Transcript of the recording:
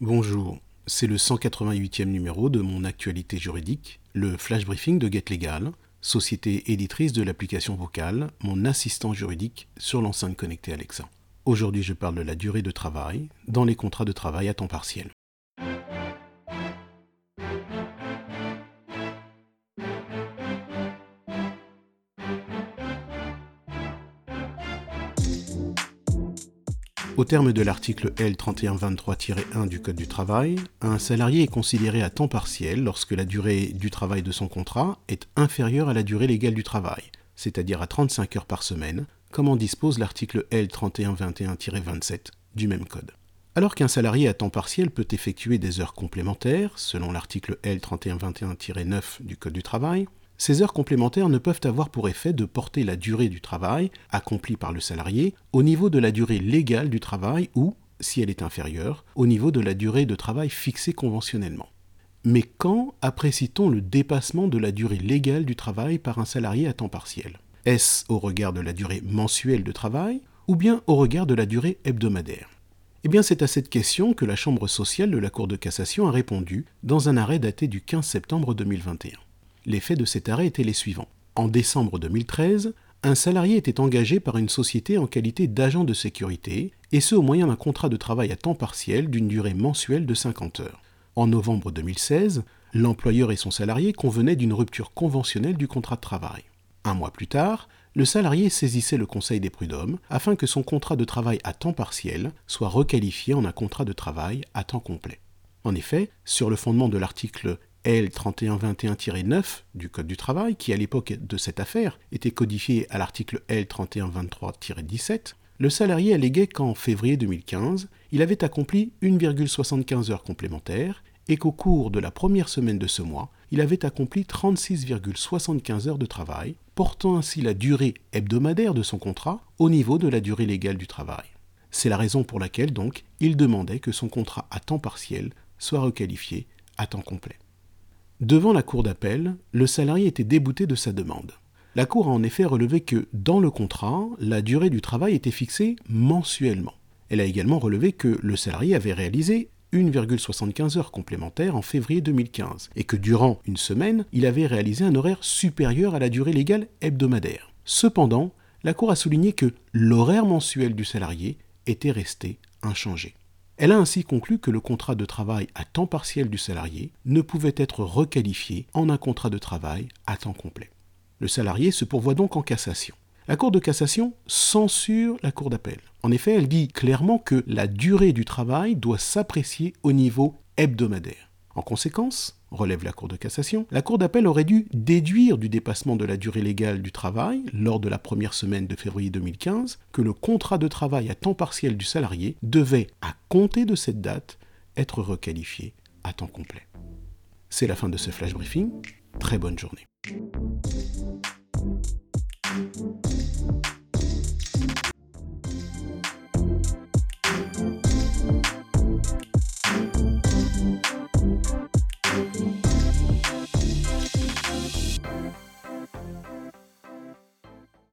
Bonjour, c'est le 188e numéro de mon actualité juridique, le flash briefing de Get Legal, société éditrice de l'application vocale, mon assistant juridique sur l'enceinte connectée Alexa. Aujourd'hui, je parle de la durée de travail dans les contrats de travail à temps partiel. Au terme de l'article L3123-1 du Code du travail, un salarié est considéré à temps partiel lorsque la durée du travail de son contrat est inférieure à la durée légale du travail, c'est-à-dire à 35 heures par semaine, comme en dispose l'article L3121-27 du même code. Alors qu'un salarié à temps partiel peut effectuer des heures complémentaires, selon l'article L3121-9 du Code du travail, ces heures complémentaires ne peuvent avoir pour effet de porter la durée du travail accompli par le salarié au niveau de la durée légale du travail ou, si elle est inférieure, au niveau de la durée de travail fixée conventionnellement. Mais quand apprécie-t-on le dépassement de la durée légale du travail par un salarié à temps partiel? Est-ce au regard de la durée mensuelle de travail ou bien au regard de la durée hebdomadaire? Eh bien c'est à cette question que la Chambre sociale de la Cour de cassation a répondu dans un arrêt daté du 15 septembre 2021. Les faits de cet arrêt étaient les suivants. En décembre 2013, un salarié était engagé par une société en qualité d'agent de sécurité, et ce au moyen d'un contrat de travail à temps partiel d'une durée mensuelle de 50 heures. En novembre 2016, l'employeur et son salarié convenaient d'une rupture conventionnelle du contrat de travail. Un mois plus tard, le salarié saisissait le Conseil des prud'hommes afin que son contrat de travail à temps partiel soit requalifié en un contrat de travail à temps complet. En effet, sur le fondement de l'article L3121-9 du Code du travail, qui à l'époque de cette affaire était codifié à l'article L3123-17, le salarié alléguait qu'en février 2015, il avait accompli 1,75 heures complémentaires et qu'au cours de la première semaine de ce mois, il avait accompli 36,75 heures de travail, portant ainsi la durée hebdomadaire de son contrat au niveau de la durée légale du travail. C'est la raison pour laquelle donc il demandait que son contrat à temps partiel soit requalifié à temps complet. Devant la cour d'appel, le salarié était débouté de sa demande. La cour a en effet relevé que, dans le contrat, la durée du travail était fixée mensuellement. Elle a également relevé que le salarié avait réalisé 1,75 heures complémentaires en février 2015 et que durant une semaine, il avait réalisé un horaire supérieur à la durée légale hebdomadaire. Cependant, la Cour a souligné que l'horaire mensuel du salarié était resté inchangé. Elle a ainsi conclu que le contrat de travail à temps partiel du salarié ne pouvait être requalifié en un contrat de travail à temps complet. Le salarié se pourvoit donc en cassation. La Cour de cassation censure la Cour d'appel. En effet, elle dit clairement que la durée du travail doit s'apprécier au niveau hebdomadaire. En conséquence, relève la Cour de cassation, la Cour d'appel aurait dû déduire du dépassement de la durée légale du travail lors de la première semaine de février 2015 que le contrat de travail à temps partiel du salarié devait, à compter de cette date, être requalifié à temps complet. C'est la fin de ce flash briefing. Très bonne journée.